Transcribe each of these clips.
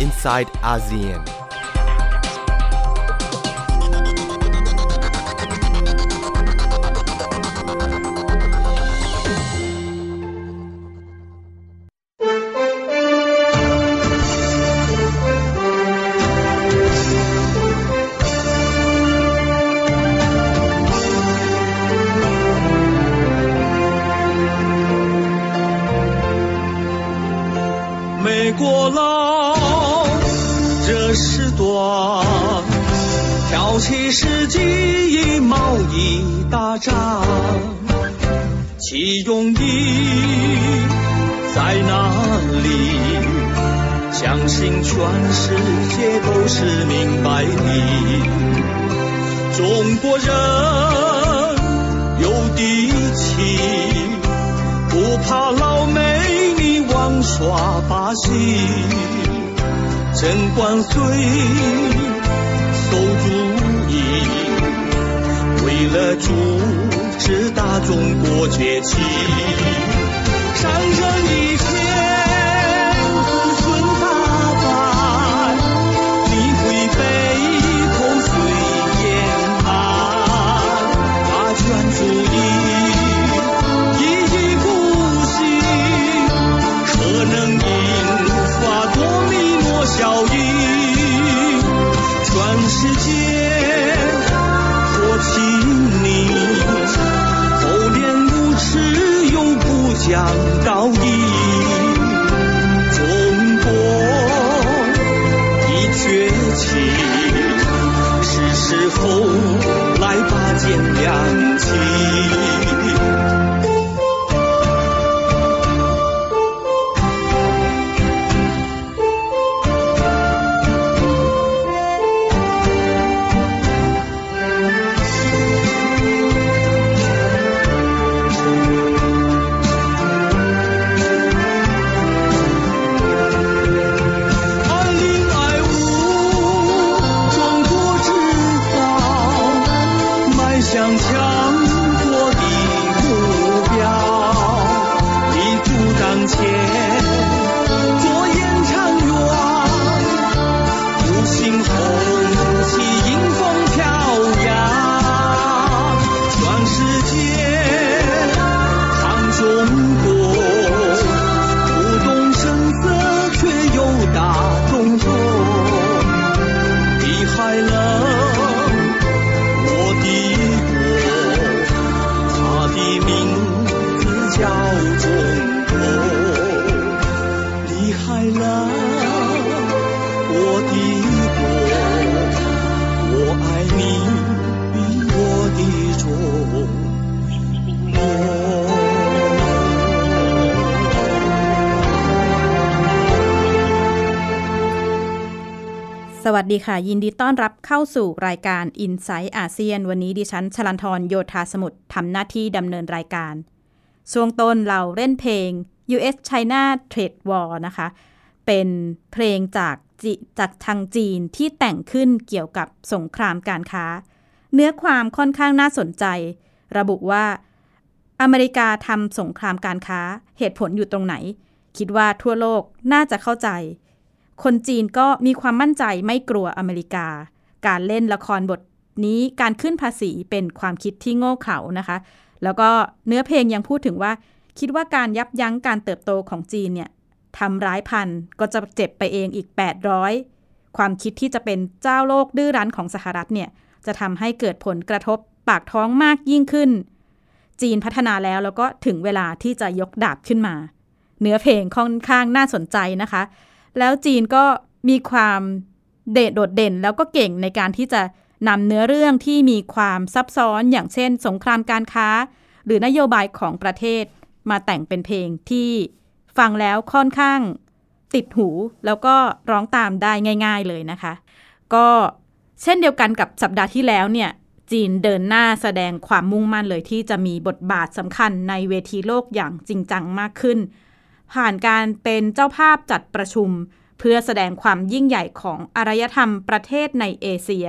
inside ASEAN. 中国人有底气，不怕老美你玩耍把戏，镇关税馊主意，为了阻止大中国崛起，上任一天 ดีค่ะ ยินดีต้อนรับเข้าสู่รายการ i n s i ซต์อาเซียน วันนี้ดิฉันชลันทรโยธาสมุทรทำหน้าที่ดำเนินรายการ ช่วงต้นเราเล่นเพลง US China Trade War นะคะ เป็นเพลงจากจากทางจีนที่แต่งขึ้นเกี่ยวกับสงครามการค้า เนื้อความค่อนข้างน่าสนใจ ระบุว่า อเมริกาทำสงครามการค้า เหตุผลอยู่ตรงไหน คิดว่าทั่วโลกน่าจะเข้าใจ คนจีนก็มีความมั่นใจไม่กลัวอเมริกา การเล่นละครบทนี้การขึ้นภาษีเป็นความคิดที่โง่เขลานะคะ แล้วก็เนื้อเพลงยังพูดถึงว่า คิดว่าการยับยั้งการเติบโตของจีนเนี่ยทำร้ายพันธุ์ก็จะเจ็บไปเองอีก 800 ความคิดที่จะเป็นเจ้าโลกดื้อรั้นของสหรัฐเนี่ยจะทำให้เกิดผลกระทบปากท้องมากยิ่งขึ้น จีนพัฒนาแล้วแล้วก็ถึงเวลาที่จะยกดาบขึ้นมา เนื้อเพลงค่อนข้างน่าสนใจนะคะ แล้วจีนก็มีความเด่นโดดเด่น แล้วก็เก่งในการที่จะนำเนื้อเรื่องที่มีความซับซ้อนอย่างเช่น สงครามการค้า หรือนโยบายของประเทศ มาแต่งเป็นเพลงที่ฟังแล้วค่อนข้างติดหู แล้วก็ร้องตามได้ง่าย ๆเลยนะคะ ก็เช่นเดียวกันกับสัปดาห์ที่แล้วเนี่ยจีนเดินหน้าแสดงความมุ่งมั่นเลยที่จะมีบทบาทสำคัญในเวทีโลกอย่างจริงจังมากขึ้น ผ่านการเป็นเจ้าภาพจัดประชุม เพื่อแสดงความยิ่งใหญ่ของอารยธรรมประเทศในเอเชีย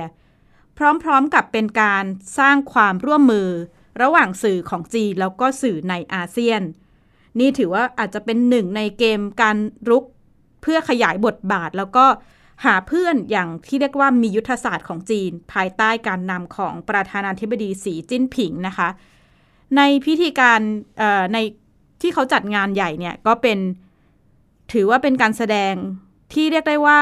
พร้อมๆกับเป็นการสร้างความร่วมมือ ระหว่างสื่อของจีนแล้วก็สื่อในอาเซียน นี่ถือว่าอาจจะเป็นหนึ่งในเกมการรุกเพื่อขยายบทบาทแล้วก็หาเพื่อนอย่างที่เรียกว่ามียุทธศาสตร์ของจีน ภายใต้การนำของประธานาธิบดีสีจิ้นผิงนะคะ ในพิธีการใน ที่เขาจัดงานใหญ่เนี่ยก็เป็นถือว่าเป็นการแสดงที่เรียกได้ว่า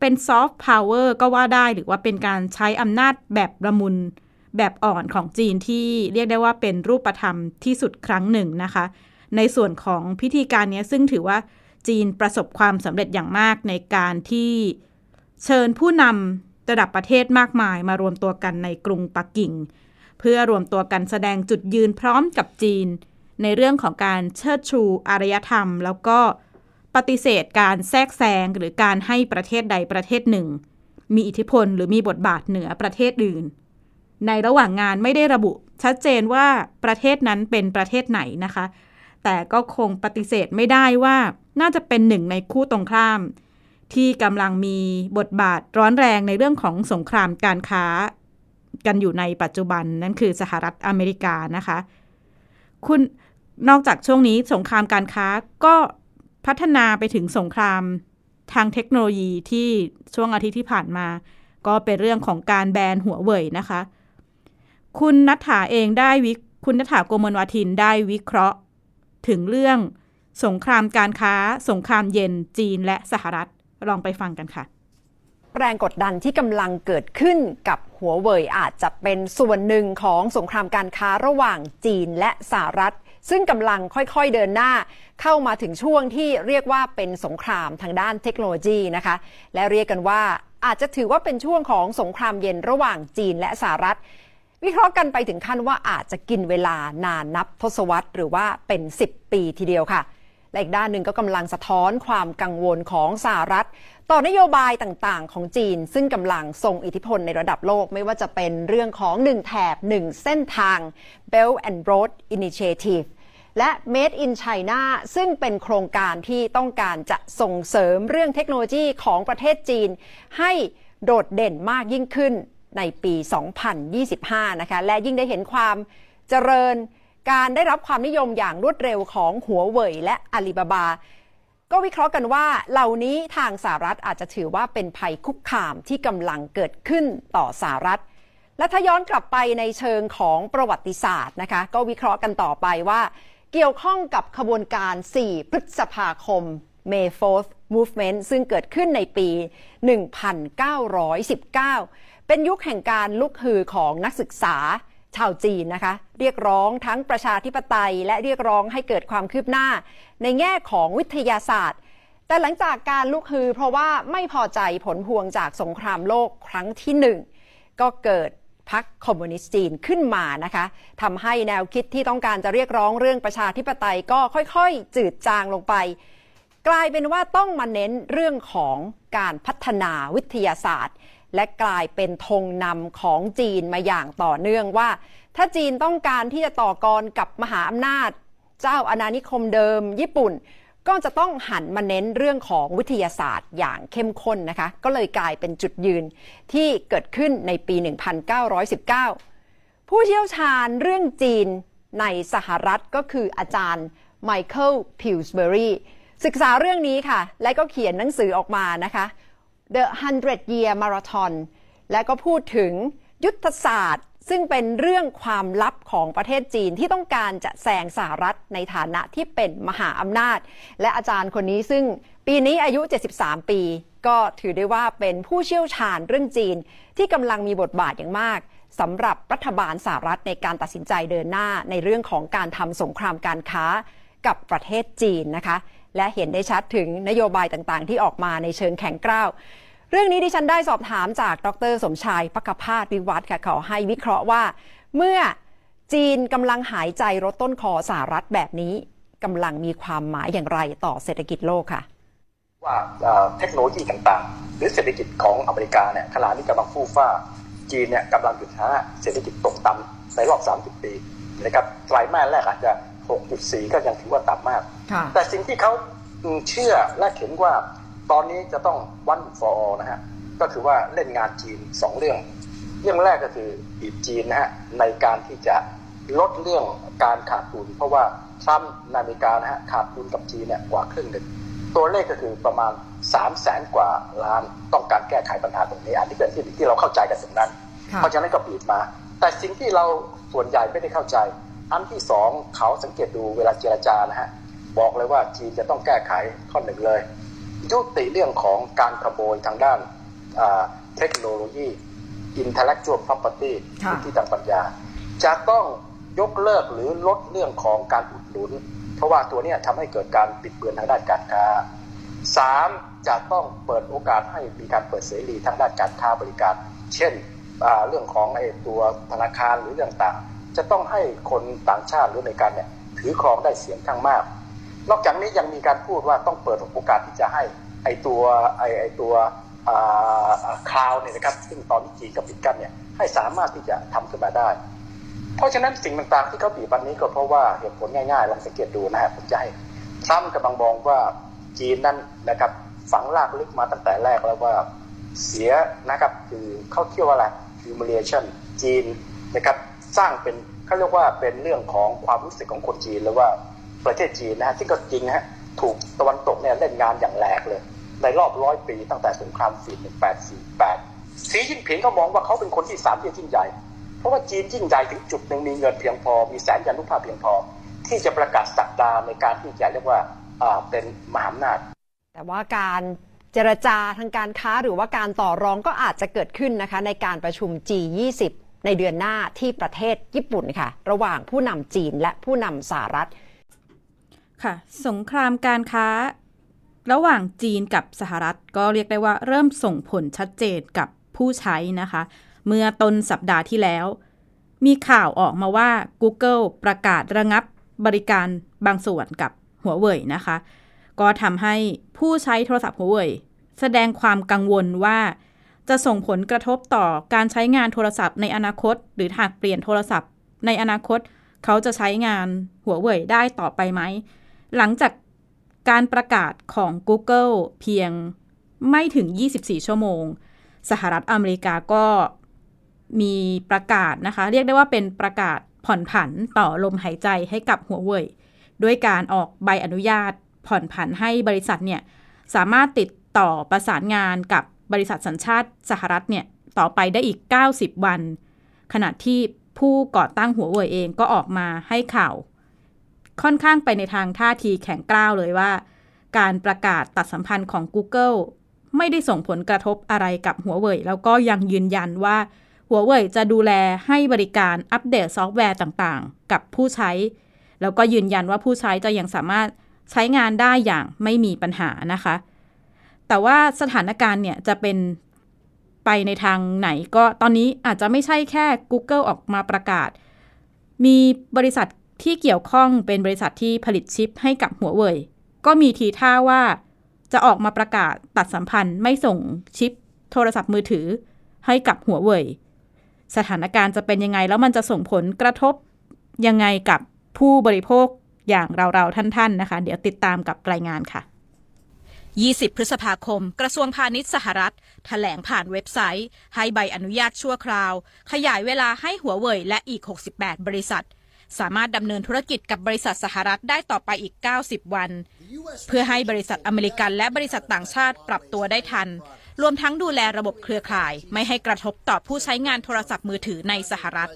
เป็นซอฟต์พาวเวอร์ก็ว่าได้หรือว่าเป็นการใช้อำนาจแบบระมุนแบบอ่อนของจีนที่เรียกได้ว่าเป็นรูปธรรมที่สุดครั้งหนึ่งนะคะ ในส่วนของพิธีการนี้ซึ่งถือว่าจีนประสบความสำเร็จอย่างมากในการที่เชิญผู้นำระดับประเทศมากมายมารวมตัวกันในกรุงปักกิ่ง เพื่อรวมตัวกันแสดงจุดยืนพร้อมกับจีน ในเรื่องของการเชิดชูอารยธรรม แล้วก็ปฏิเสธการแทรกแซงหรือการให้ประเทศใดประเทศหนึ่ง มีอิทธิพลหรือมีบทบาทเหนือประเทศอื่น ในระหว่างงานไม่ได้ระบุชัดเจนว่าประเทศนั้นเป็นประเทศไหนนะคะ แต่ก็คงปฏิเสธไม่ได้ว่าน่าจะเป็นหนึ่งในคู่ตรงข้าม ที่กำลังมีบทบาทร้อนแรงในเรื่องของสงครามการค้า กันอยู่ในปัจจุบันนั่นคือสหรัฐอเมริกานะคะ คุณ นอกจากช่วงนี้สงครามการค้าก็พัฒนาไปถึงสงครามทางเทคโนโลยีที่ช่วงอาทิตย์ที่ผ่านมา ก็เป็นเรื่องของการแบนหัวเว่ยนะคะ คุณนัฐถาเองได้วิคุณนัฐถาโกมลวาทินได้วิเคราะห์ ถึงเรื่องสงครามการค้า สงครามเย็นจีนและสหรัฐลองไปฟังกันค่ะ แรงกดดันที่กำลังเกิดขึ้นกับหัวเว่ยอาจจะเป็นส่วนหนึ่งของสงครามการค้าระหว่างจีนและสหรัฐ ซึ่งกำลังค่อยๆเดินหน้าเข้ามาถึงช่วงที่เรียกว่าเป็นสงครามทางด้านเทคโนโลยีนะคะ และเรียกกันว่าอาจจะถือว่าเป็นช่วงของสงครามเย็นระหว่างจีนและสหรัฐ วิเคราะห์กันไปถึงขั้นว่าอาจจะกินเวลานานนับทศวรรษหรือว่าเป็น 10 ปีทีเดียวค่ะและอีกด้านหนึ่งก็กำลังสะท้อนความกังวลของสหรัฐ ต่อนโยบายต่างๆ ของจีน ซึ่งกำลังทรงอิทธิพลในระดับโลกไม่ว่าจะเป็นเรื่องของหนึ่งแถบหนึ่งเส้นทาง Belt and Road Initiative และ Made in China ซึ่งเป็นโครงการที่ต้องการจะส่งเสริมเรื่องเทคโนโลยีของประเทศจีน ให้โดดเด่นมากยิ่งขึ้นในปี 2025 นะคะ และยิ่งได้เห็นความเจริญการได้รับความนิยมอย่างรวดเร็วของหัวเว่ยและอาลีบาบา ก็วิเคราะห์กันว่าเหล่านี้ทางสหรัฐอาจจะถือว่าเป็นภัยคุกคามที่กำลังเกิดขึ้นต่อสหรัฐ และถ้าย้อนกลับไปในเชิงของประวัติศาสตร์นะคะ ก็วิเคราะห์กันต่อไปว่า เกี่ยวข้องกับขบวนการ 4 พฤษภาคม May 4th Movement ซึ่งเกิดขึ้นในปี 1919 เป็นยุคแห่งการลุกฮือของนักศึกษาชาวจีนนะคะ เรียกร้องทั้งประชาธิปไตย และเรียกร้องให้เกิดความคืบหน้า ในแง่ของวิทยาศาสตร์ แต่หลังจากการลุกฮือเพราะว่าไม่พอใจผลพวงจากสงครามโลกครั้งที่หนึ่งก็เกิด พรรคคอมมิวนิสต์จีนขึ้นมานะคะทำให้แนวคิดที่ต้องการจะเรียกร้องเรื่องประชาธิปไตยก็ค่อยๆ จืดจางลงไป กลายเป็นว่าต้องมาเน้นเรื่องของการพัฒนาวิทยาศาสตร์ และกลายเป็นธงนำของจีนมาอย่างต่อเนื่องว่า ถ้าจีนต้องการที่จะต่อกรกับมหาอำนาจ เจ้าอาณานิคมเดิม ญี่ปุ่น ก็จะต้องหันมาเน้นเรื่องของวิทยาศาสตร์อย่างเข้มข้นนะคะ ก็เลยกลายเป็นจุดยืนที่เกิดขึ้นในปี 1919 ผู้เชี่ยวชาญเรื่องจีนในสหรัฐก็คืออาจารย์ไมเคิลพิวส์เบอรีศึกษาเรื่องนี้ค่ะ และก็เขียนหนังสือออกมานะคะ The 100 Year Marathon และก็พูดถึงยุทธศาสตร์ ซึ่งเป็นเรื่องความลับของประเทศจีนที่ต้องการจะแซงสหรัฐในฐานะที่เป็นมหาอำนาจ และอาจารย์คนนี้ซึ่งปีนี้อายุ 73 ปี ก็ถือได้ว่าเป็นผู้เชี่ยวชาญเรื่องจีนที่กำลังมีบทบาทอย่างมากสำหรับรัฐบาลสหรัฐในการตัดสินใจเดินหน้าในเรื่องของการทำสงครามการค้ากับประเทศจีนนะคะ และเห็นได้ชัดถึงนโยบายต่างๆ ที่ออกมาในเชิงแข็งกร้าว เรื่องนี้ดิฉันได้สอบถามจากดรสมชายพักพาสวิวัฒน์ค่ะเขาให้วิเคราะห์ว่า เมื่อจีนกำลังหายใจรถต้นคอสหรัฐแบบนี้กำลังมีความหมายอย่างไรต่อเศรษฐกิจโลกค่ะ ว่าเทคโนโลยีต่างๆ หรือเศรษฐกิจของอเมริกาเนี่ยขณะนี้กำลังฟู่ฟ้า จีนเนี่ยกำลังหยุดช้าเศรษฐกิจตกต่ำในรอบ 30 ปีนะครับไตรมาสแรกอาจจะ 6.4 ก็ยังถือว่าต่ำมาก แต่สิ่งที่เขาเชื่อและเห็นว่า ตอนนี้จะต้องวันฟอร์นะฮะก็คือว่าเล่นงานจีนสองเรื่อง เรื่องแรกก็คือบีบจีนนะฮะในการที่จะลดเรื่องการขาดทุน เพราะว่าทรัมป์ในอเมริกานะฮะขาดทุนกับจีนเนี่ยกว่าครึ่งหนึ่งตัวเลขก็คือประมาณ3 0 0แสนกว่าล้านต้องการแก้ไขปัญหาตรงนี้อันนี้เป็นที่ที่เราเข้าใจกันตรงนั้น เพราะฉะนั้นก็บีบมา แต่สิ่งที่เราส่วนใหญ่ไม่ได้เข้าใจ อันที่สองเขาสังเกตดูเวลาเจรจานะฮะบอกเลยว่าจีนจะต้องแก้ไขข้อหนึ่งเลย ยุติเรื่องของการขโมยทางด้านเทคโนโลยี intellectual property ที่ทางปัญญา จะต้องยกเลิกหรือลดเรื่องของการอุดหนุน เพราะว่าตัวนี้ทำให้เกิดการปิดเบือนทางด้านการค้าสามจะต้องเปิดโอกาสให้มีการเปิดเสรีทางด้านการค้าบริการ เช่นเรื่องของไอ้ตัวธนาคารหรือเรื่องต่างจะต้องให้คนต่างชาติหรือในการเนี่ยถือครองได้เสียงข้างมาก นอกจากนี้ยังมีการพูดว่าต้องเปิดโอกาสที่จะให้ไอ้ตัวไอ้ไอ้ตัวคลาวเนี่ยนะครับซึ่งตอนนี้จีนกับปิดกันเนี่ยให้สามารถที่จะทำขึ้นมาได้ เพราะฉะนั้นสิ่งต่างๆที่เขาบีบวันนี้ก็เพราะว่าเหตุผลง่ายๆลองสังเกตดูนะฮะผมจะให้ทรัมป์กำลังมองว่าจีนนั้นนะครับฝังลากลึกมาตั้งแต่แรกแล้วว่าเสียนะครับคือเขาเที่ยวอะไร humiliation จีนนะครับสร้างเป็นเขาเรียกว่าเป็นเรื่องของความรู้สึกของคนจีนหรือว่า ประเทศจีนนะฮะที่งก็จริงฮะถูกตะวันตกเนี่ยเล่นงานอย่างแรงเลย ในรอบร้อยปีตั้งแต่สงครามฟีน1848สีจิ้นผิงก็มองว่าเขาเป็นคนที่สามที่ยิ่งใหญ่ เพราะว่าจีนยิ่งใหญ่ถึงจุดหนึ่งมีเงินเพียงพอ มีแสนยานุภาพเพียงพอ ที่จะประกาศสักดาในการที่จะเรียกว่าเป็นมหาอำนาจ แต่ว่าการเจรจาทางการค้าหรือว่าการต่อรองก็อาจจะเกิดขึ้นนะคะในการประชุม G20 ในเดือนหน้าที่ประเทศญี่ปุ่นค่ะ ระหว่างผู้นำจีนและผู้นำสหรัฐ ค่ะ สงครามการค้า ระหว่างจีนกับสหรัฐ ก็เรียกได้ว่าเริ่มส่งผลชัดเจนกับผู้ใช้นะคะ เมื่อต้นสัปดาห์ที่แล้ว มีข่าวออกมาว่า Google ประกาศระงับบริการบางส่วนกับหัวเว่ยนะคะ ก็ทำให้ผู้ใช้โทรศัพท์หัวเว่ยแสดงความกังวลว่าจะส่งผลกระทบต่อการใช้งานโทรศัพท์ในอนาคต หรือหากเปลี่ยนโทรศัพท์ในอนาคต เขาจะใช้งานหัวเว่ยได้ต่อไปไหม หลังจากการประกาศของ Google เพียงไม่ถึง 24 ชั่วโมง สหรัฐอเมริกาก็มีประกาศนะคะ เรียกได้ว่าเป็นประกาศผ่อนผันต่อลมหายใจให้กับหัวเว่ยด้วยการออกใบอนุญาตผ่อนผันให้บริษัทเนี่ยสามารถติดต่อประสานงานกับบริษัทสัญชาติสหรัฐเนี่ยต่อไปได้อีก 90 วัน ขณะที่ผู้ก่อตั้งหัวเว่ยเองก็ออกมาให้ข่าว ค่อนข้างไปในทางท่าทีแข็งกร้าวเลยว่า การประกาศตัดสัมพันธ์ของ Google ไม่ได้ส่งผลกระทบอะไรกับหัวเว่ยแล้วก็ยังยืนยันว่าหัวเว่ยจะดูแลให้บริการอัปเดตซอฟต์แวร์ต่างๆ กับผู้ใช้ แล้วก็ยืนยันว่าผู้ใช้จะยังสามารถใช้งานได้อย่างไม่มีปัญหานะคะ แต่ว่าสถานการณ์เนี่ยจะเป็นไปในทางไหนก็ตอนนี้อาจจะไม่ใช่แค่ Google ออกมาประกาศ มีบริษัท ที่เกี่ยวข้องเป็นบริษัทที่ผลิตชิปให้กับหัวเว่ยก็มีทีท่าว่าจะออกมาประกาศตัดสัมพันธ์ไม่ส่งชิป โทรศัพท์มือถือให้กับหัวเว่ยสถานการณ์จะเป็นยังไงแล้วมันจะส่งผลกระทบยังไงกับผู้บริโภคอย่างเราๆท่านๆนะคะ เดี๋ยวติดตามกับรายงานค่ะ 20 พฤษภาคม กระทรวงพาณิชย์สหรัฐถแถลงผ่านเว็บไซต์ ให้ใบอนุญาตชั่วคราว ขยายเวลาให้หัวเว่ยและอีก 68 บริษัท สามารถดำเนินธุรกิจกับบริษัทสหรัฐได้ต่อไปอีก 90 วัน เพื่อให้บริษัทอเมริกันและบริษัทต่างชาติปรับตัวได้ทัน รวมทั้งดูแลระบบเครือข่าย ไม่ให้กระทบต่อผู้ใช้งานโทรศัพท์มือถือในสหรัฐ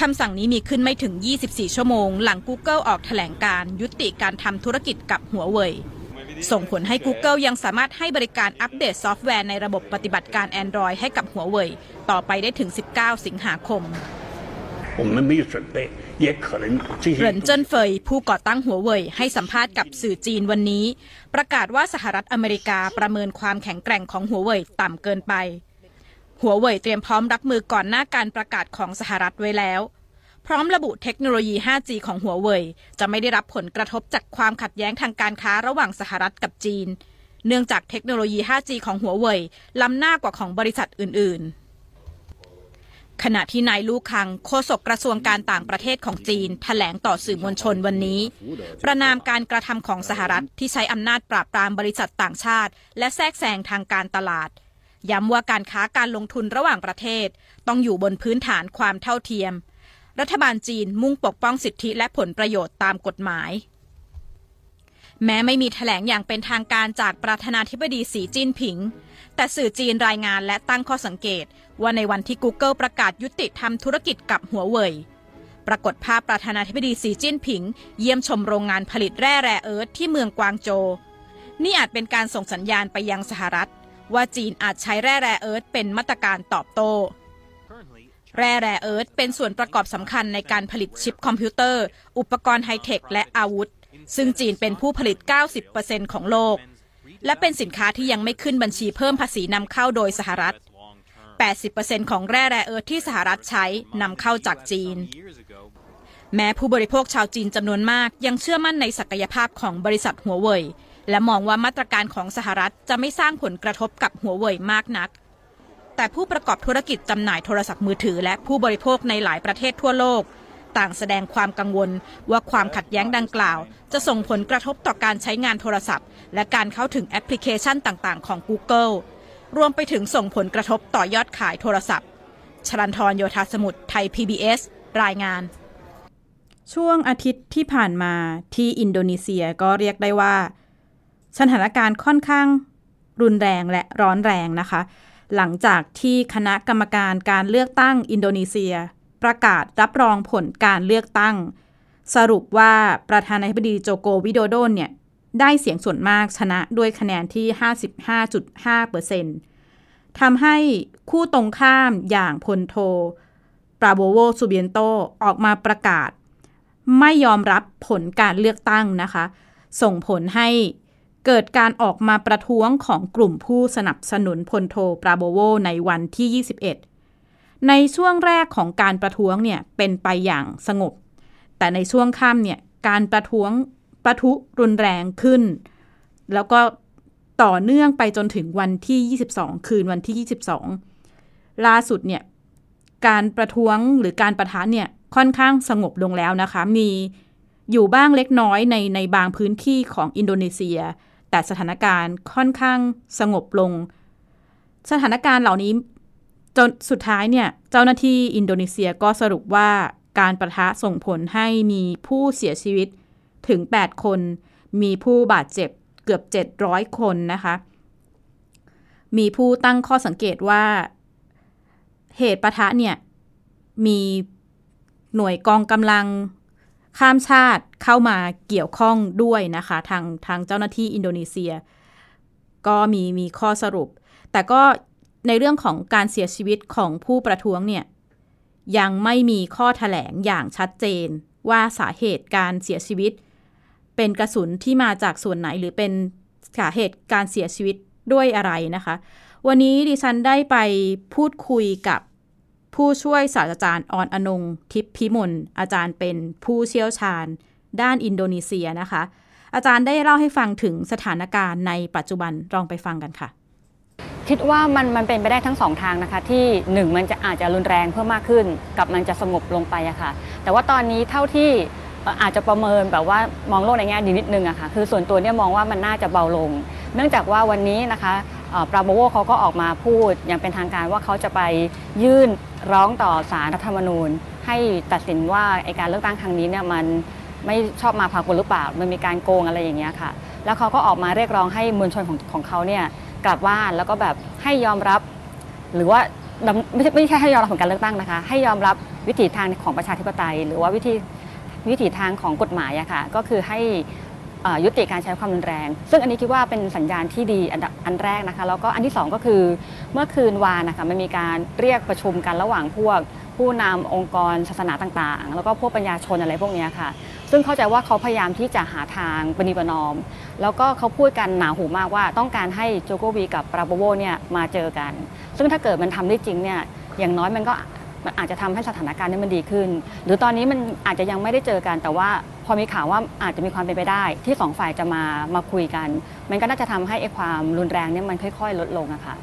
คำสั่งนี้มีขึ้นไม่ถึง 24 ชั่วโมง หลัง Google ออกแถลงการยุติการทำธุรกิจกับหัวเว่ยส่งผลให้ Google ยังสามารถให้บริการอัปเดตซอฟต์แวร์ในระบบปฏิบัติการ Android ให้กับหัวเว่ยต่อไปได้ถึง 19 สิงหาคม เหรินเจิ้นเฟยผู้ก่อตั้งหัวเว่ยให้สัมภาษณ์กับสื่อจีนวันนี้ ประกาศว่าสหรัฐอเมริกาประเมินความแข็งแกร่งของหัวเว่ยต่ำเกินไป หัวเว่ยเตรียมพร้อมรับมือก่อนหน้าการประกาศของสหรัฐไว้แล้ว พร้อมระบุเทคโนโลยี 5G ของหัวเว่ยจะไม่ได้รับผลกระทบจากความขัดแย้งทางการค้าระหว่างสหรัฐกับจีน เนื่องจากเทคโนโลยี 5G ของหัวเว่ยล้ำหน้ากว่าของบริษัทอื่น ๆ ขณะที่นายลู่คังโฆษกกระทรวงการต่างประเทศของจีนถแถลงต่อสื่อมวลชนวันนี้ ประนามการกระทำของสหรัฐที่ใช้อำนาจปราบปรามบริษัทต่างชาติ และแทรกแซงทางการตลาด ย้ำว่าการค้าการลงทุนระหว่างประเทศ ต้องอยู่บนพื้นฐานความเท่าเทียม รัฐบาลจีนมุ่งปกป้องสิทธิและผลประโยชน์ตามกฎหมาย แม้ไม่มีแถลงอย่างเป็นทางการจากประธานาธิบดีสีจิ้นผิง แต่สื่อจีนรายงานและตั้งข้อสังเกต ว่าในวันที่ Google ประกาศยุติทำธุรกิจกับหัวเว่ยปรากฏภาพประธานาธิบดีสีจิ้นผิง เยี่ยมชมโรงงานผลิตแร่แร่เอิร์ธที่เมืองกวางโจ นี่อาจเป็นการส่งสัญญาณไปยังสหรัฐ ว่าจีนอาจใช้แร่ rare earth เป็นมาตรการตอบโต้แร่ rare earth เป็นส่วนประกอบสำคัญในการผลิตชิปคอมพิวเตอร์ อุปกรณ์ไฮเทคและอาวุธ ซึ่งจีนเป็นผู้ผลิต 90%ของโลก และเป็นสินค้าที่ยังไม่ขึ้นบัญชีเพิ่มภาษีนำเข้าโดยสหรัฐ 80%ของแร่ rare earth ที่สหรัฐใช้นำเข้าจากจีน แม้ผู้บริโภคชาวจีนจำนวนมากยังเชื่อมั่นในศักยภาพของบริษัทหัวเว่ยและมองว่ามาตรการของสหรัฐจะไม่สร้างผลกระทบกับหัวเว่ยมากนัก แต่ผู้ประกอบธุรกิจจำหน่ายโทรศัพท์มือถือ และผู้บริโภคในหลายประเทศทั่วโลก ต่างแสดงความกังวลว่าความขัดแย้งดังกล่าว จะส่งผลกระทบต่อการใช้งานโทรศัพท์ และการเข้าถึงแอปพลิเคชันต่าง ๆ ของ Google รวมไปถึงส่งผลกระทบต่อยอดขายโทรศัพท์ ชลันทรโยธาสมุทรไทย PBS รายงาน ช่วงอาทิตย์ที่ผ่านมาที่อินโดนีเซียก็เรียกได้ว่า สถานการณ์ค่อนข้างรุนแรงและร้อนแรงนะคะ หลังจากที่คณะกรรมการการเลือกตั้งอินโดนีเซีย ประกาศรับรองผลการเลือกตั้ง สรุปว่าประธานาธิบดีโจโกวิโดโดนเนี่ย ได้เสียงส่วนมากชนะด้วยคะแนนที่ 55.5%ทำให้คู่ตรงข้ามอย่างพลโท ปราโบโวซูเบียนโตออกมาประกาศ ไม่ยอมรับผลการเลือกตั้งนะคะ ส่งผลให้เกิดการออกมาประท้วงของกลุ่มผู้สนับสนุนพลโท ปราโบโวในวันที่ 21 ในช่วงแรกของการประท้วงเนี่ยเป็นไปอย่างสงบ แต่ในช่วงค่ำเนี่ยการประท้วง ประทุรุนแรงขึ้น แล้วก็ต่อเนื่องไปจนถึงวันที่ 22 คืนวันที่ 22 ล่าสุดเนี่ยการประท้วงหรือการประทะเนี่ยค่อนข้างสงบลงแล้วนะคะ มีอยู่บ้างเล็กน้อยในในบางพื้นที่ของอินโดนีเซีย แต่สถานการณ์ค่อนข้างสงบลง สถานการณ์เหล่านี้จนสุดท้ายเนี่ยเจ้าหน้าที่อินโดนีเซียก็สรุปว่าการประทะส่งผลให้มีผู้เสียชีวิต ถึง 8 คน มีผู้บาดเจ็บเกือบ 700 คนนะคะ มีผู้ตั้งข้อสังเกตว่า เหตุปะทะเนี่ย มีหน่วยกองกำลังข้ามชาติเข้ามาเกี่ยวข้องด้วยนะคะ ทางทางเจ้าหน้าที่อินโดนีเซีย ก็มีมีข้อสรุป แต่ก็ในเรื่องของการเสียชีวิตของผู้ประท้วงเนี่ย ยังไม่มีข้อถแถลงอย่างชัดเจนว่าสาเหตุการเสียชีวิต เป็นกระสุนที่มาจากส่วนไหนหรือเป็นสาเหตุการเสียชีวิตด้วยอะไรนะคะ วันนี้ดิฉันได้ไปพูดคุยกับผู้ช่วยศาสตราจารย์ออนอนงทิพพิมลอาจารย์เป็นผู้เชี่ยวชาญ ด้านอินโดนีเซียนะคะ อาจารย์ได้เล่าให้ฟังถึงสถานการณ์ในปัจจุบันลองไปฟังกันค่ะคิดว่ามันมันเป็นไปได้ทั้งสองทางนะคะที่หนึ่งมันจะอาจจะรุนแรงเพิ่มมากขึ้น กับมันจะสงบลงไปอะค่ะแต่ว่าตอนนี้เท่าที่ อาจจะประเมินแบบว่ามองโลกในแง่ดีนิดนึงอะค่ะคือส่วนตัวเนี่ยมองว่ามันน่าจะเบาลง เนื่องจากว่าวันนี้นะคะปราโมโวเขาก็ออกมาพูดอย่างเป็นทางการว่าเขาจะไปยื่นร้องต่อสารรัฐธรรมนูญ ให้ตัดสินว่าไอการเลือกตั้งครั้งนี้เนี่ยมันไม่ชอบมาพากลหรือเปล่ามันมีการโกงอะไรอย่างเงี้ยค่ะ แล้วเขาก็ออกมาเรียกร้องให้มวลชนของของเขาเนี่ยกลับบ้านแล้วก็แบบให้ยอมรับ หรือว่าไม่ใช่ไม่ใช่ให้ยอมรับผลการเลือกตั้งนะคะ ให้ยอมรับวิถีทางของประชาธิปไตย หรือว่าวิธี วิถีทางของกฎหมายอะค่ะก็คือให้ยุติการใช้ความรุนแรง ซึ่งอันนี้คิดว่าเป็นสัญญาณที่ดีอันอันแรกนะคะ แล้วก็อันที่ 2 ก็คือเมื่อคืนวานนะคะมันมีการเรียกประชุมกันระหว่างพวก ผู้นำองค์กรศาสนาต่างๆ แล้วก็พวกปัญญาชนอะไรพวกนี้ค่ะ ซึ่งเข้าใจว่าเขาพยายามที่จะหาทางปณิปนอม แล้วก็เขาพูดกันหนาหูมากว่าต้องการให้โจโกวีกับปราโบโวเนี่ยมาเจอกัน ซึ่งถ้าเกิดมันทำได้จริงเนี่ยอย่างน้อยมันก็ มันอาจจะทำให้สถานการณ์นี้มันดีขึ้น หรือตอนนี้มันอาจจะยังไม่ได้เจอกัน แต่ว่าพอมีข่าวว่าอาจจะมีความเป็นไปได้ ที่สองฝ่ายจะมามาคุยกัน มันก็น่าจะทำให้ไอ้ความรุนแรงเนี่ยมันค่อย ๆ ลดลงอะค่ะ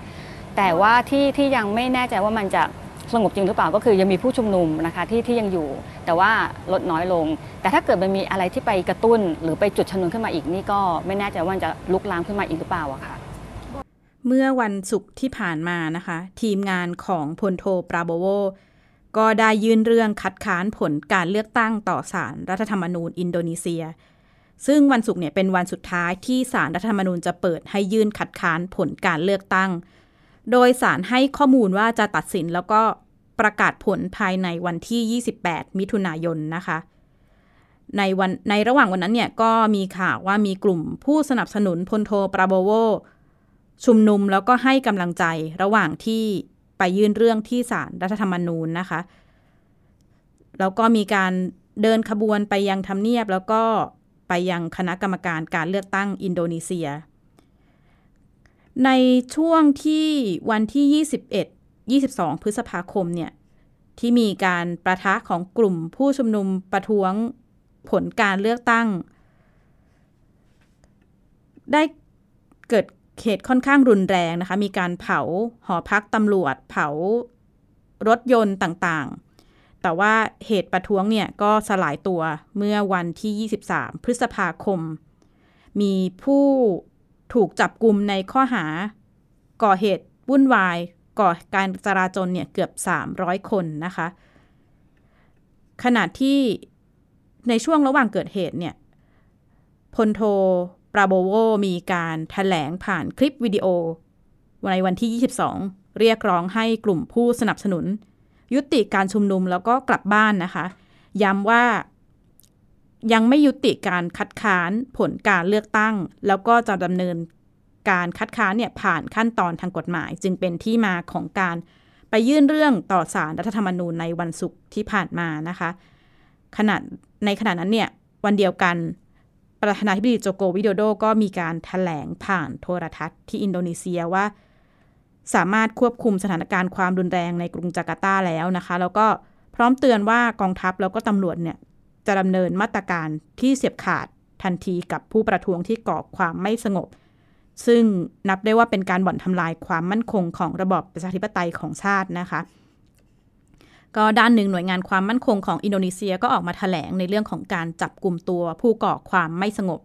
แต่ว่าที่ที่ยังไม่แน่ใจว่ามันจะสงบจริงหรือเปล่าก็คือยังมีผู้ชุมนุมนะคะที่ที่ยังอยู่ แต่ว่าลดน้อยลง แต่ถ้าเกิดมันมีอะไรที่ไปกระตุ้น หรือไปจุดชนวนขึ้นมาอีกนี่ก็ไม่แน่ใจว่าจะลุกลามขึ้นมาอีกหรือเปล่าอะค่ะ เมื่อวันศุกร์ที่ผ่านมานะคะ ทีมงานของพลโทปราโบโว ก็ได้ยื่นเรื่องคัดค้านผลการเลือกตั้งต่อศาลรรัฐธรรมนูญอินโดนีเซีย ซึ่งวันศุกร์เนี่ยเป็นวันสุดท้ายที่สารรัฐธรรมนูญจะเปิดให้ยื่นคัดค้านผลการเลือกตั้ง โดยสารให้ข้อมูลว่าจะตัดสินแล้วก็ประกาศผลภายในวันที่ 28 มิถุนายนนะคะ ในวันในระหว่างวันนั้นเนี่ยก็มีข่าวว่ามีกลุ่มผู้สนับสนุนพลโทปราโบโว ชุมนุมแล้วก็ให้กำลังใจระหว่างที่ไปยื่นเรื่องที่ศาลรัฐธรรมนูญนะคะ แล้วก็มีการเดินขบวนไปยังทำเนียบ แล้วก็ไปยังคณะกรรมการการเลือกตั้งอินโดนีเซีย ในช่วงที่วันที่ 21 22 พฤษภาคมเนี่ยที่มีการประทะของกลุ่มผู้ชุมนุมประท้วงผลการเลือกตั้ง ได้เกิด เหตุค่อนข้างรุนแรงนะคะ มีการเผาหอพักตำรวจ เผารถยนต์ต่างๆ แต่ว่าเหตุประท้วงเนี่ยก็สลายตัวเมื่อวันที่ 23 พฤษภาคม มีผู้ถูกจับกลุ่มในข้อหา ก่อเหตุวุ่นวาย ก่อการจราจรเนี่ยเกือบ 300 คนนะคะ ขณะที่ในช่วงระหว่างเกิดเหตุเนี่ยพลโท ปราโบโวมีการถแถลงผ่านคลิปวิดีโอในวันที่ 22 เรียกร้องให้กลุ่มผู้สนับสนุน ยุติการชุมนุมแล้วก็กลับบ้านนะคะ ย้ำว่ายังไม่ยุติการคัดค้านผลการเลือกตั้ง แล้วก็จะดำเนินการคัดค้านเนี่ยผ่านขั้นตอนทางกฎหมาย จึงเป็นที่มาของการไปยื่นเรื่องต่อสารรัฐธรรมนูญในวันศุกร์ที่ผ่านมานะคะขณะในขณะนั้นเนี่ยวันเดียวกัน ประธานาธิบดีโจโกวิโดโดก็มีการถแถลงผ่านโทรทัศน์ที่อินโดนีเซียว่า สามารถควบคุมสถานการณ์ความรุนแรงในกรุงจาการ์ตาแล้วนะคะ แล้วก็พร้อมเตือนว่ากองทัพแล้วก็ตำรวจเนี่ยจะดำเนินมาตรการที่เสียบขาดทันทีกับผู้ประท้วงที่ก่อความไม่สงบ ซึ่งนับได้ว่าเป็นการบ่อนทำลายความมั่นคงของระบอบประชาธิปไตยของชาตินะคะ ก็ด้านหนึ่งหน่วยงานความมั่นคงของอินโดนีเซียก็ออกมาถแถลงในเรื่องของการจับกลุ่มตัวผู้ก่อความไม่สงบ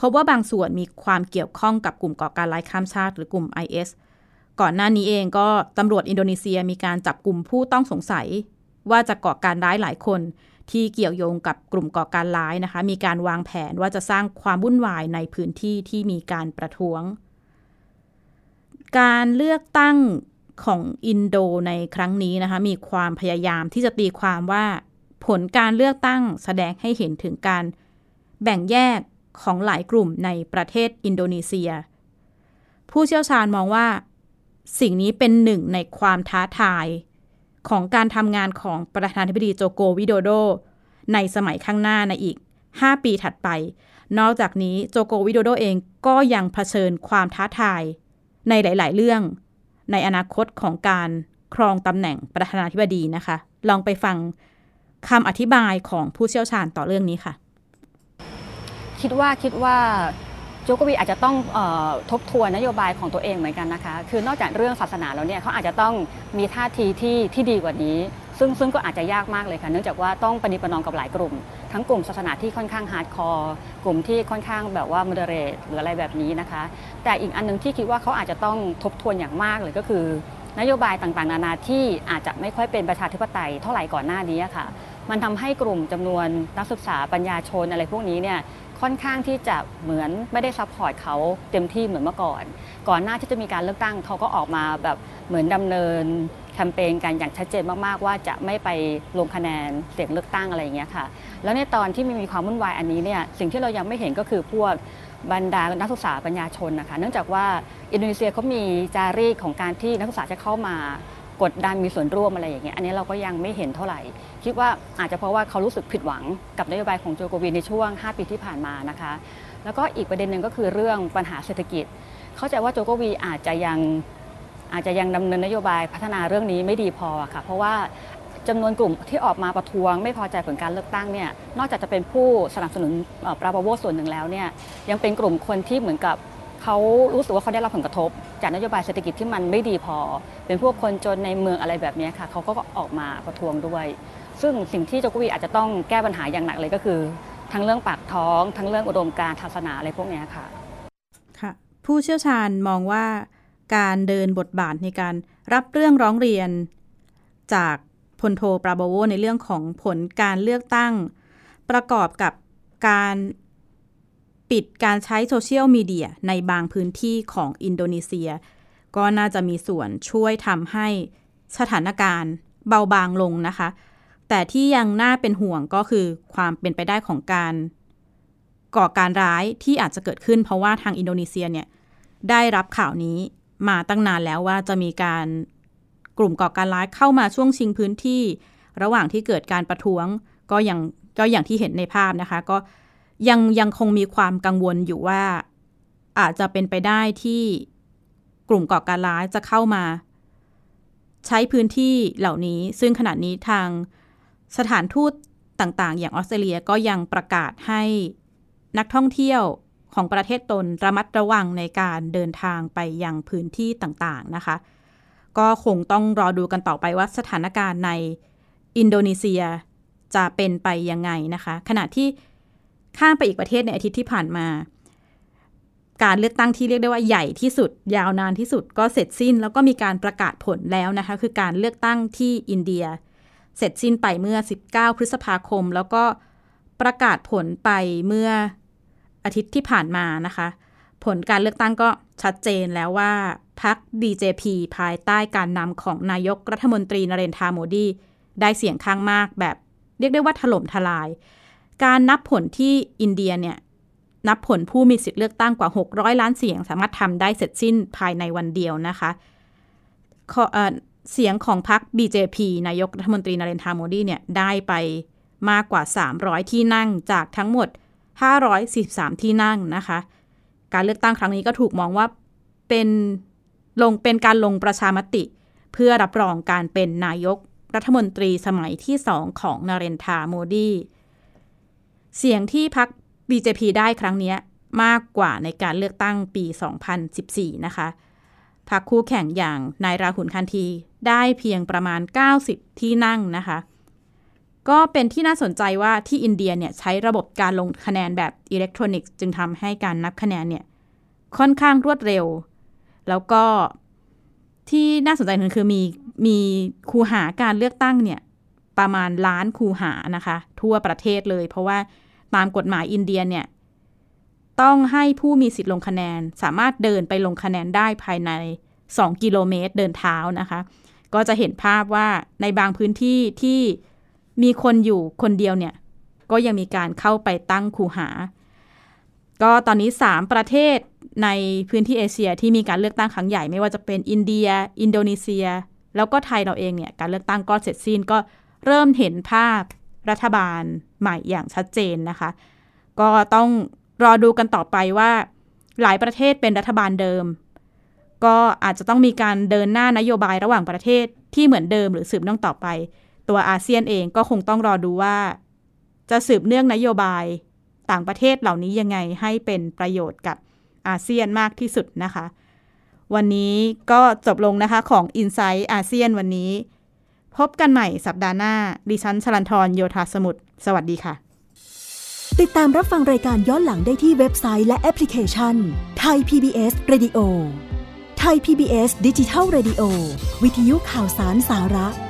พบว่าบางส่วนมีความเกี่ยวข้องกับกลุ่มก่อการร้ายข้ามชาติหรือกลุ่ม IS ก่อนหน้านี้เองก็ตำรวจอินโดนีเซียมีการจับกลุ่มผู้ต้องสงสัย ว่าจะก่อการร้ายหลายคน ที่เกี่ยวโยงกับกลุ่มก่อการร้ายนะคะ มีการวางแผนว่าจะสร้างความวุ่นวายในพื้นที่ที่มีการประท้วง การเลือกตั้ง ของอินโดในครั้งนี้นะคะ มีความพยายามที่จะตีความว่า ผลการเลือกตั้งแสดงให้เห็นถึงการแบ่งแยกของหลายกลุ่มในประเทศอินโดนีเซีย ผู้เชี่ยวชาญมองว่า สิ่งนี้เป็นหนึ่งในความท้าทาย ของการทำงานของประธานาธิบดีโจโกวิโดโด ในสมัยข้างหน้าในอีก 5 ปีถัดไป นอกจากนี้โจโกวิโดโดเองก็ยังเผชิญความท้าทาย ในหลาย ๆ เรื่อง ในอนาคตของการครองตำแหน่งประธานาธิบดีนะคะ ลองไปฟังคำอธิบายของผู้เชี่ยวชาญต่อเรื่องนี้ค่ะ คิดว่าคิดว่าโจโกวีอาจจะต้องออทบทวนนโยบายของตัวเองเหมือนกันนะคะ คือนอกจากเรื่องศาสนาแล้วเนี่ยเขาอาจจะต้องมีท่าทีที่ที่ดีกว่านี้ ซึ่งซึ่งก็อาจจะยากมากเลยค่ะ เนื่องจากว่าต้องประนีประนอมกับหลายกลุ่ม ทั้งกลุ่มศาสนาที่ค่อนข้าง hardcore กลุ่มที่ค่อนข้างแบบว่า moderate หรืออะไรแบบนี้นะคะ แต่อีกอันนึงที่คิดว่าเขาอาจจะต้องทบทวนอย่างมากเลยก็คือนโยบายต่างๆ นานาที่อาจจะไม่ค่อยเป็นประชาธิปไตยเท่าไหร่ก่อนหน้านี้ค่ะ มันทำให้กลุ่มจำนวนนักศึกษาปัญญาชนอะไรพวกนี้เนี่ยค่อนข้างที่จะเหมือนไม่ได้ support เขาเต็มที่เหมือนเมื่อก่อน ก่อนหน้าที่จะมีการเลือกตั้งเขาก็ออกมาแบบเหมือนดำเนินแคมเปญกันอย่างชัดเจนมากๆ ว่าจะไม่ไปลงคะแนนเสียงเลือกตั้งอะไรอย่างเงี้ยค่ะ แล้วในตอนที่มีความวุ่นวายอันนี้เนี่ยสิ่งที่เรายังไม่เห็นก็คือพวกบรรดานักศึกษาปัญญาชนนะคะ เนื่องจากว่าอินโดนีเซียเขามีจารีตของการที่นักศึกษาจะเข้ามากดดันมีส่วนร่วมอะไรอย่างเงี้ยอันนี้เราก็ยังไม่เห็นเท่าไหร่ คิดว่าอาจจะเพราะว่าเขารู้สึกผิดหวังกับนโยบายของโจโกวีในช่วง 5 ปีที่ผ่านมานะคะ แล้วก็อีกประเด็นหนึ่งก็คือเรื่องปัญหาเศรษฐกิจ เข้าใจว่าโจโกวีอาจจะยัง อาจจะยังดำเนินนโยบายพัฒนาเรื่องนี้ไม่ดีพอค่ะ เพราะว่าจำนวนกลุ่มที่ออกมาประท้วงไม่พอใจผลการเลือกตั้งเนี่ยนอกจากจะเป็นผู้สนับสนุนปราบโวส่วนหนึ่งแล้วเนี่ยยังเป็นกลุ่มคนที่เหมือนกับเขารู้สึกว่าเขาได้รับผลกระทบ จากนโยบายเศรษฐกิจที่มันไม่ดีพอ เป็นพวกคนจนในเมืองอะไรแบบนี้ค่ะเขาก็ออกมาประท้วงด้วย ซึ่งสิ่งที่โจกวีอาจจะต้องแก้ปัญหาอย่างหนักเลยก็คือ ทั้งเรื่องปากท้อง ทั้งเรื่องอุดมการศาสนาอะไรพวกนี้ค่ะค่ะ ผู้เชี่ยวชาญมองว่า การเดินบทบาทในการรับเรื่องร้องเรียน จากพลโทปราโบโวในเรื่องของผลการเลือกตั้ง ประกอบกับการปิดการใช้โซเชียลมีเดียในบางพื้นที่ของอินโดนีเซีย ก็น่าจะมีส่วนช่วยทำให้สถานการณ์เบาบางลงนะคะ แต่ที่ยังน่าเป็นห่วงก็คือความเป็นไปได้ของการก่อการร้ายที่อาจจะเกิดขึ้นเพราะว่าทางอินโดนีเซียเนี่ยได้รับข่าวนี้ มาตั้งนานแล้วว่าจะมีการกลุ่มก่อการร้ายเข้ามาช่วงชิงพื้นที่ ระหว่างที่เกิดการประท้วงก็ยังก็อย่างที่เห็นในภาพนะคะ ก็ยังยังคงมีความกังวลอยู่ว่าอาจจะเป็นไปได้ที่กลุ่มก่อการร้ายจะเข้ามา ใช้พื้นที่เหล่านี้ ซึ่งขณะนี้ทางสถานทูตต่างๆ อย่างออสเตรเลียก็ยังประกาศให้นักท่องเที่ยว ของประเทศตนระมัดระวังในการเดินทางไปยังพื้นที่ต่างๆนะคะ ก็คงต้องรอดูกันต่อไปว่าสถานการณ์ในอินโดนีเซียจะเป็นไปยังไงนะคะ ขณะที่ข้ามไปอีกประเทศในอาทิตย์ที่ผ่านมา การเลือกตั้งที่เรียกได้ว่าใหญ่ที่สุด ยาวนานที่สุดก็เสร็จสิ้น แล้วก็มีการประกาศผลแล้วนะคะ คือการเลือกตั้งที่อินเดีย เสร็จสิ้นไปเมื่อ 19 พฤษภาคม แล้วก็ประกาศผลไปเมื่อ อาทิตย์ที่ผ่านมานะคะ ผลการเลือกตั้งก็ชัดเจนแล้วว่าพรรค BJP ภายใต้การนำของนายกรัฐมนตรีนเรนทราโมดี ได้เสียงข้างมากแบบเรียกได้ว่าถล่มทลาย การนับผลที่อินเดียเนี่ยนับผลผู้มีสิทธิ์เลือกตั้งกว่า 600 ล้านเสียง สามารถทำได้เสร็จสิ้นภายในวันเดียวนะคะเสียงของพรรค BJP นายกรัฐมนตรีนเรนทราโมดีเนี่ยได้ไปมากกว่า 300 ที่นั่งจากทั้งหมด 543 ที่นั่งนะคะ การเลือกตั้งครั้งนี้ก็ถูกมองว่าเป็นลงเป็นการลงประชามติ เพื่อรับรองการเป็นนายกรัฐมนตรีสมัยที่สองของนเรนทาโมดี เสียงที่พัก BJP ได้ครั้งนี้มากกว่าในการเลือกตั้งปี 2014 นะคะพรรคคู่แข่งอย่างนายราหุลคันทีได้เพียงประมาณ 90 ที่นั่งนะคะ ก็เป็นที่น่าสนใจว่าที่อินเดียเนี่ยใช้ระบบการลงคะแนนแบบอิเล็กทรอนิกส์จึงทำให้การนับคะแนนเนี่ยค่อนข้างรวดเร็ว แล้วก็ที่น่าสนใจนึงคือมีมีคูหาการเลือกตั้งเนี่ยประมาณล้านคูหานะคะ ทั่วประเทศเลย เพราะว่าตามกฎหมายอินเดียเนี่ยต้องให้ผู้มีสิทธิ์ลงคะแนน สามารถเดินไปลงคะแนนได้ภายใน 2 กิโลเมตรเดินเท้านะคะ ก็จะเห็นภาพว่าในบางพื้นที่ที่ มีคนอยู่คนเดียวเนี่ย ก็ยังมีการเข้าไปตั้งคูหา ก็ตอนนี้ 3 ประเทศในพื้นที่เอเชียที่มีการเลือกตั้งครั้งใหญ่ไม่ว่าจะเป็นอินเดีย อินโดนีเซีย แล้วก็ไทยเราเองเนี่ยการเลือกตั้งก็เสร็จสิ้นก็เริ่มเห็นภาพรัฐบาลใหม่อย่างชัดเจนนะคะ ก็ต้องรอดูกันต่อไปว่าหลายประเทศเป็นรัฐบาลเดิม ก็อาจจะต้องมีการเดินหน้านโยบายระหว่างประเทศที่เหมือนเดิมหรือสืบเนื่องต่อไป ตัวอาเซียนเองก็คงต้องรอดูว่า จะสืบเนื่องนโยบายต่างประเทศเหล่านี้ยังไงให้เป็นประโยชน์กับอาเซียนมากที่สุดนะคะ วันนี้ก็จบลงนะคะของ i n s i ซต์อาเซียนวันนี้ พบกันใหม่สัปดาห์หน้า ดิฉันชลันทรโยธาสมุทรสวัสดีค่ะ ติดตามรับฟังรายการย้อนหลังได้ที่เว็บไซต์และแอปพลิเคชันไทย PBS Radio ไทย PBS ดิจิทัล Radio วิทยุข่าวสารสาระ